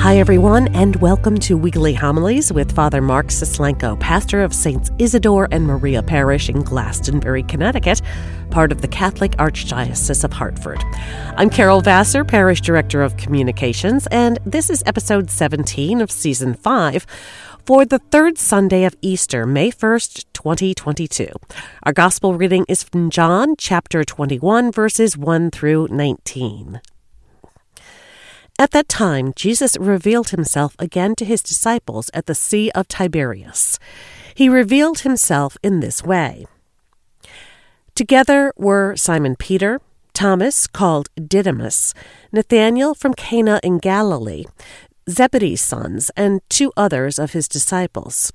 Hi, everyone, and welcome to Weekly Homilies with Father Mark Suslenko, pastor of Saints Isidore and Maria Parish in Glastonbury, Connecticut, part of the Catholic Archdiocese of Hartford. I'm Carol Vassar, parish director of communications, and this is episode 17 of season 5 for the third Sunday of Easter, May 1st, 2022. Our gospel reading is from John chapter 21, verses 1 through 19. At that time, Jesus revealed himself again to his disciples at the Sea of Tiberias. He revealed himself in this way. Together were Simon Peter, Thomas, called Didymus, Nathanael from Cana in Galilee, Zebedee's sons, and two others of his disciples.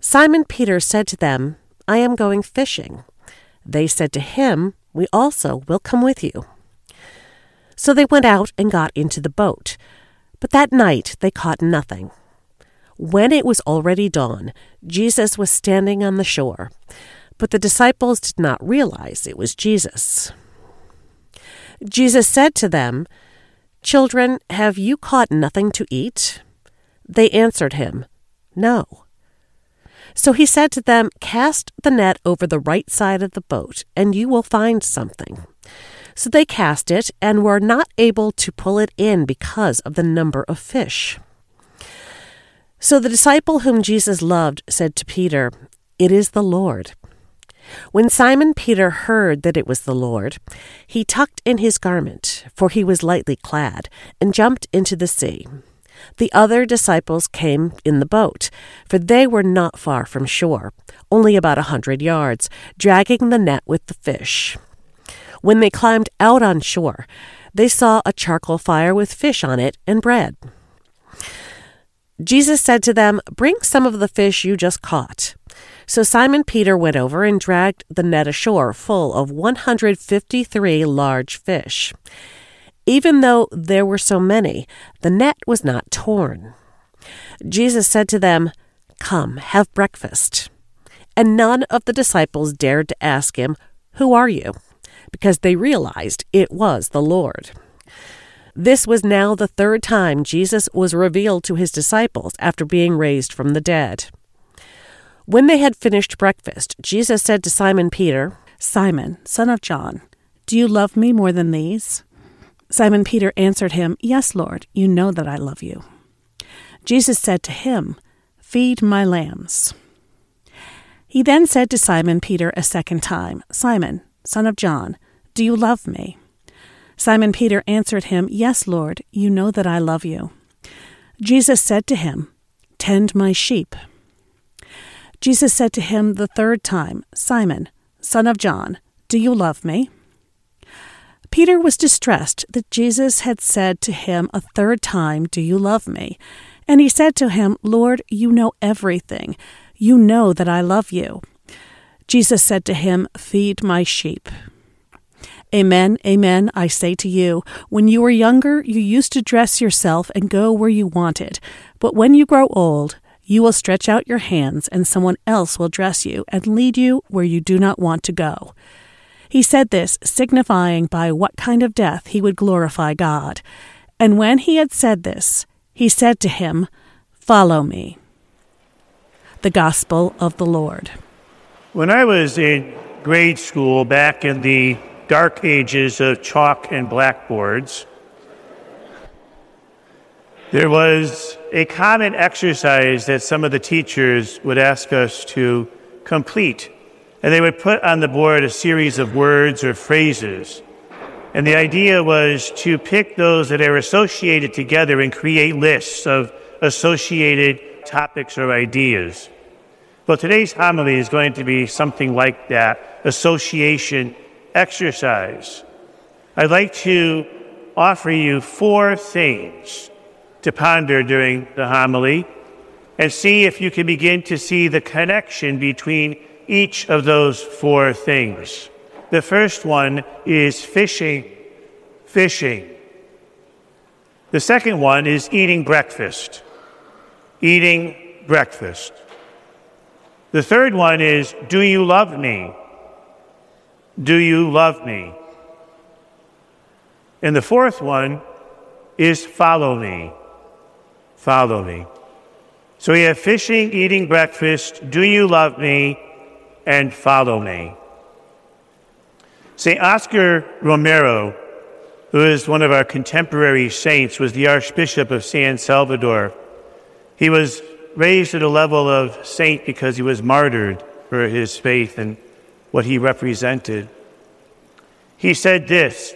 Simon Peter said to them, I am going fishing. They said to him, We also will come with you. So they went out and got into the boat. But that night they caught nothing. When it was already dawn, Jesus was standing on the shore, but the disciples did not realize it was Jesus. Jesus said to them, Children, have you caught nothing to eat? They answered him, No. So he said to them, Cast the net over the right side of the boat, and you will find something. So they cast it and were not able to pull it in because of the number of fish. So the disciple whom Jesus loved said to Peter, It is the Lord. When Simon Peter heard that it was the Lord, he tucked in his garment, for he was lightly clad, and jumped into the sea. The other disciples came in the boat, for they were not far from shore, only about a hundred yards, dragging the net with the fish. When they climbed out on shore, they saw a charcoal fire with fish on it and bread. Jesus said to them, Bring some of the fish you just caught. So Simon Peter went over and dragged the net ashore full of 153 large fish. Even though there were so many, the net was not torn. Jesus said to them, Come, have breakfast. And none of the disciples dared to ask him, Who are you? Because they realized it was the Lord. This was now the third time Jesus was revealed to his disciples after being raised from the dead. When they had finished breakfast, Jesus said to Simon Peter, Simon, son of John, do you love me more than these? Simon Peter answered him, Yes, Lord, you know that I love you. Jesus said to him, Feed my lambs. He then said to Simon Peter a second time, Simon, son of John, do you love me? Simon Peter answered him, Yes, Lord, you know that I love you. Jesus said to him, Tend my sheep. Jesus said to him the third time, Simon, son of John, do you love me? Peter was distressed that Jesus had said to him a third time, Do you love me? And he said to him, Lord, you know everything. You know that I love you. Jesus said to him, Feed my sheep. Amen, amen, I say to you, when you were younger, you used to dress yourself and go where you wanted. But when you grow old, you will stretch out your hands, and someone else will dress you and lead you where you do not want to go. He said this, signifying by what kind of death he would glorify God. And when he had said this, he said to him, Follow me. The Gospel of the Lord. When I was in grade school back in the dark ages of chalk and blackboards, there was a common exercise that some of the teachers would ask us to complete. And they would put on the board a series of words or phrases. And the idea was to pick those that are associated together and create lists of associated topics or ideas. Well, today's homily is going to be something like that association exercise. I'd like to offer you four things to ponder during the homily and see if you can begin to see the connection between each of those four things. The first one is fishing, fishing. The second one is eating breakfast, eating breakfast. The third one is, Do you love me? Do you love me? And the fourth one is, Follow me. follow me. So we have fishing, eating breakfast, do you love me, and follow me. St. Oscar Romero, who is one of our contemporary saints, was the Archbishop of San Salvador. He was raised to the level of saint because he was martyred for his faith and what he represented. He said this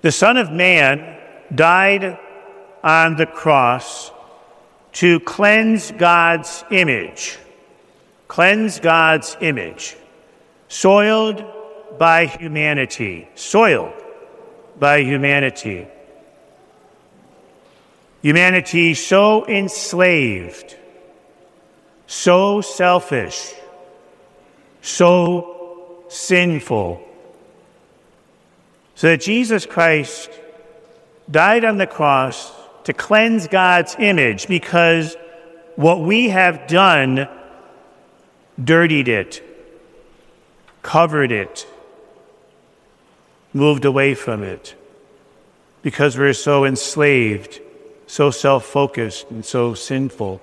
The Son of Man died on the cross to cleanse God's image, cleanse God's image, soiled by humanity, soiled by humanity. Humanity so enslaved, so selfish, so sinful, so that Jesus Christ died on the cross to cleanse God's image because what we have done dirtied it, covered it, moved away from it because we're so enslaved, so self focused, and so sinful.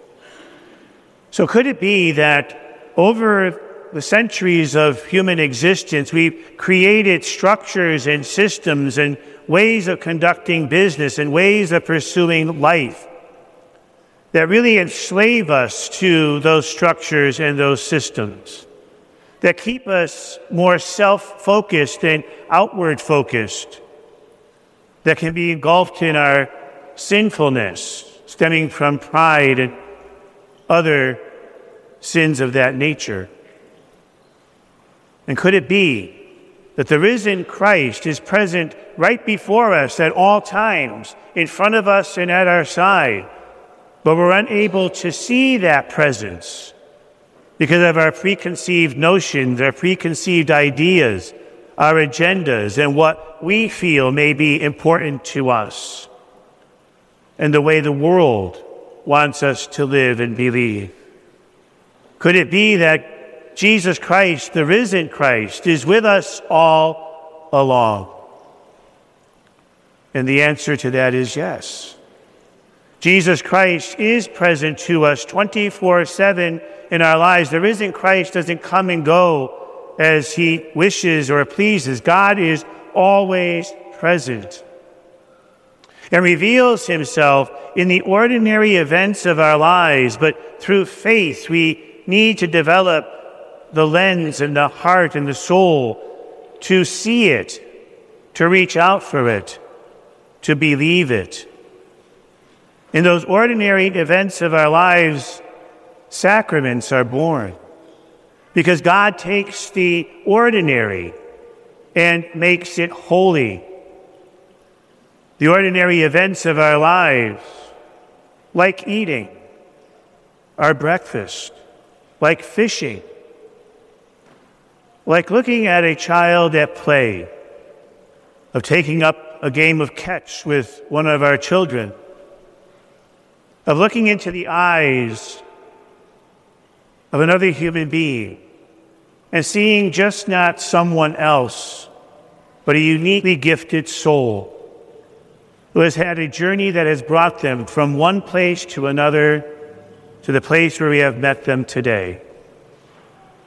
So, could it be that over the centuries of human existence, we've created structures and systems and ways of conducting business and ways of pursuing life that really enslave us to those structures and those systems, that keep us more self focused and outward focused, that can be engulfed in our sinfulness stemming from pride and other sins of that nature. And could it be that the risen Christ is present right before us at all times, in front of us and at our side, but we're unable to see that presence because of our preconceived notions, our preconceived ideas, our agendas, and what we feel may be important to us, and the way the world wants us to live and believe. Could it be that Jesus Christ, the risen Christ, is with us all along? And the answer to that is yes. Jesus Christ is present to us 24 7 in our lives. The risen Christ doesn't come and go as he wishes or pleases. God is always present and reveals himself in the ordinary events of our lives. But through faith, we need to develop the lens and the heart and the soul to see it, to reach out for it, to believe it. In those ordinary events of our lives, sacraments are born because God takes the ordinary and makes it holy. The ordinary events of our lives, like eating, our breakfast, like fishing, like looking at a child at play, of taking up a game of catch with one of our children, of looking into the eyes of another human being and seeing just not someone else, but a uniquely gifted soul who has had a journey that has brought them from one place to another to the place where we have met them today.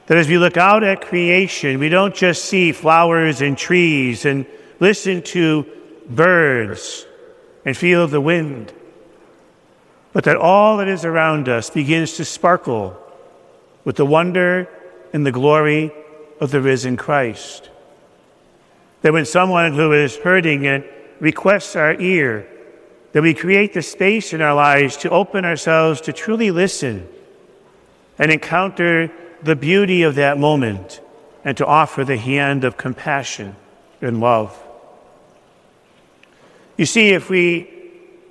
That as we look out at creation, we don't just see flowers and trees and listen to birds and feel the wind, but that all that is around us begins to sparkle with the wonder and the glory of the risen Christ. That when someone who is hurting and requests our ear, that we create the space in our lives to open ourselves to truly listen and encounter the beauty of that moment and to offer the hand of compassion and love. You see, if we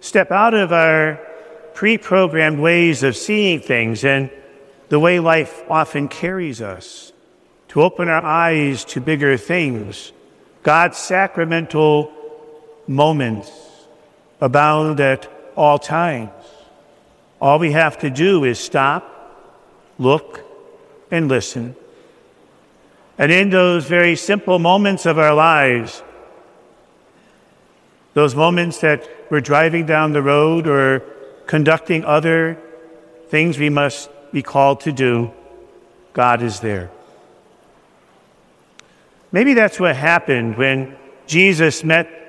step out of our pre programmed ways of seeing things and the way life often carries us, to open our eyes to bigger things, God's sacramental moments abound at all times. All we have to do is stop, look, and listen. And in those very simple moments of our lives, those moments that we're driving down the road or conducting other things we must be called to do, God is there. Maybe that's what happened when Jesus met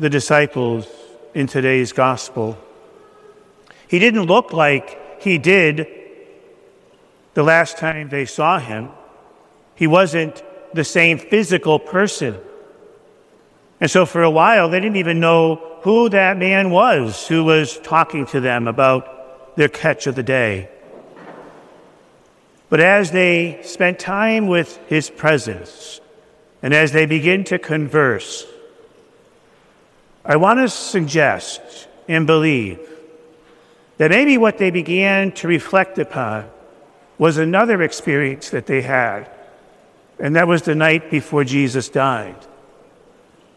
the disciples in today's gospel. He didn't look like he did the last time they saw him. He wasn't the same physical person. And so for a while, they didn't even know who that man was who was talking to them about their catch of the day. But as they spent time with his presence, and as they begin to converse, I want to suggest and believe that maybe what they began to reflect upon was another experience that they had, and that was the night before Jesus died.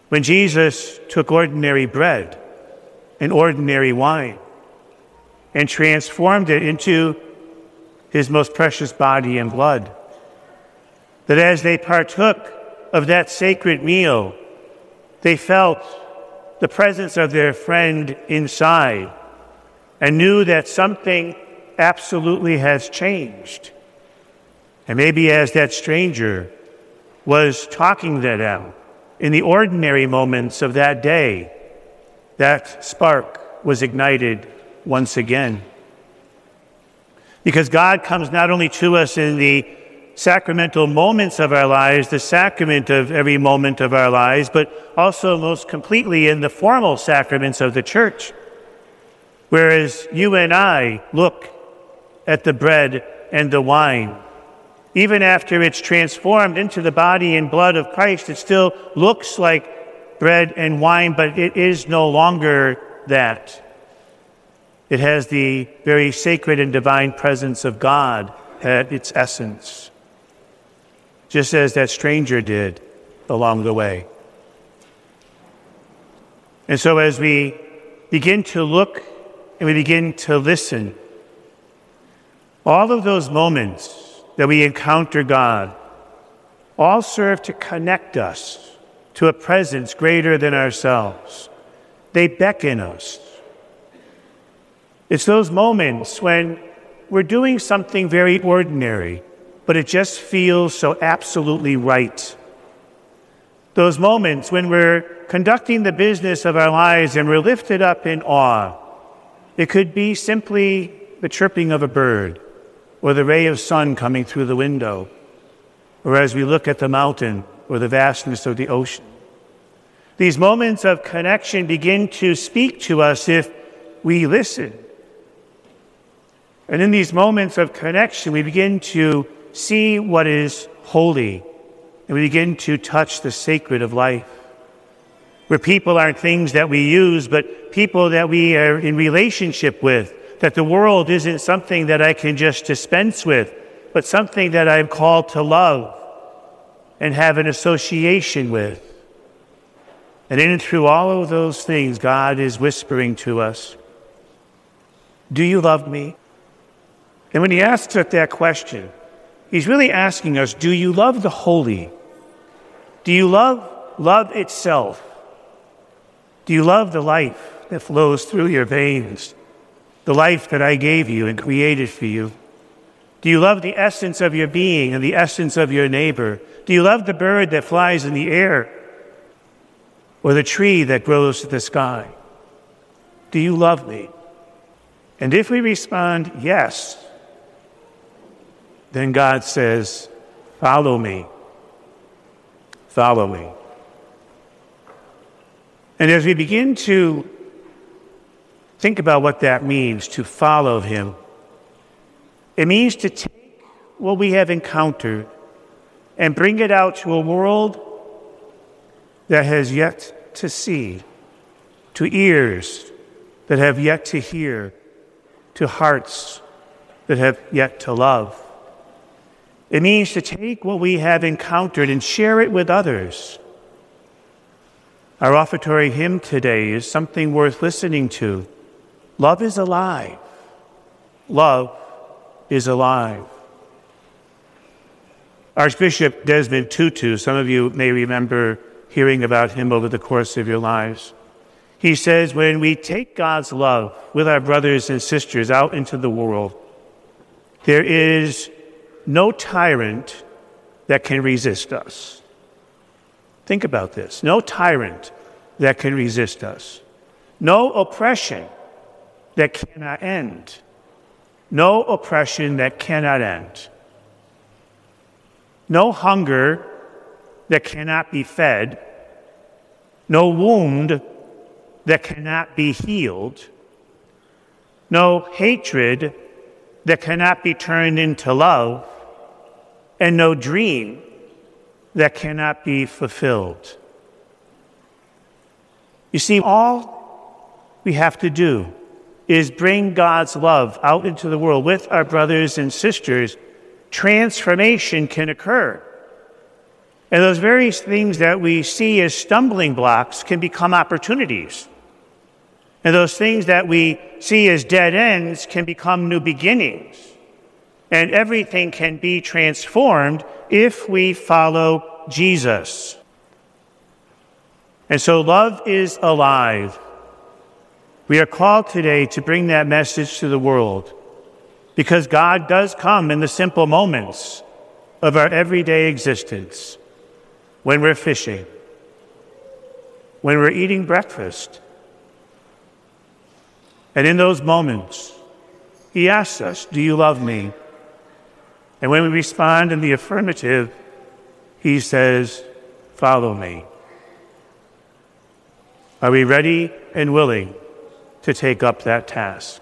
When Jesus took ordinary bread and ordinary wine and transformed it into his most precious body and blood. That as they partook of that sacred meal, they felt the presence of their friend inside and knew that something absolutely has changed. And maybe as that stranger was talking to them in the ordinary moments of that day, that spark was ignited once again. Because God comes not only to us in the sacramental moments of our lives, the sacrament of every moment of our lives, but also most completely in the formal sacraments of the church. Whereas you and I look at the bread and the wine, even after it's transformed into the body and blood of Christ, it still looks like bread and wine, but it is no longer that. It has the very sacred and divine presence of God at its essence just as that stranger did along the way. And so, as we begin to look and we begin to listen, all of those moments that we encounter God all serve to connect us to a presence greater than ourselves. They beckon us. It's those moments when we're doing something very ordinary but it just feels so absolutely right. Those moments when we're conducting the business of our lives and we're lifted up in awe. It could be simply the chirping of a bird or the ray of sun coming through the window, or as we look at the mountain or the vastness of the ocean. These moments of connection begin to speak to us if we listen. And in these moments of connection, we begin to see what is holy, and we begin to touch the sacred of life. Where people aren't things that we use, but people that we are in relationship with. That the world isn't something that I can just dispense with, but something that I'm called to love and have an association with. And in and through all of those things, God is whispering to us, Do you love me? And when He asks us that question, He's really asking us do you love the holy? Do you love love itself? Do you love the life that flows through your veins? The life that I gave you and created for you? Do you love the essence of your being and the essence of your neighbor? Do you love the bird that flies in the air or the tree that grows to the sky? Do you love me? And if we respond yes, then God says, Follow me. Follow me. And as we begin to think about what that means to follow Him, it means to take what we have encountered and bring it out to a world that has yet to see, to ears that have yet to hear, to hearts that have yet to love. It means to take what we have encountered and share it with others. Our offertory hymn today is something worth listening to. Love is alive. Love is alive. Archbishop Desmond Tutu, some of you may remember hearing about him over the course of your lives. He says, when we take God's love with our brothers and sisters out into the world, there is no tyrant that can resist us. Think about this. No tyrant that can resist us, no oppression that cannot end, no oppression that cannot end, no hunger that cannot be fed, no wound that cannot be healed, no hatred that cannot be turned into love, and no dream that cannot be fulfilled. You see, all we have to do is bring God's love out into the world with our brothers and sisters. Transformation can occur. And those various things that we see as stumbling blocks can become opportunities. And those things that we see as dead ends can become new beginnings. And everything can be transformed if we follow Jesus. And so love is alive. We are called today to bring that message to the world because God does come in the simple moments of our everyday existence when we're fishing, when we're eating breakfast, and in those moments, he asks us, Do you love me? And when we respond in the affirmative, he says, Follow me. Are we ready and willing to take up that task?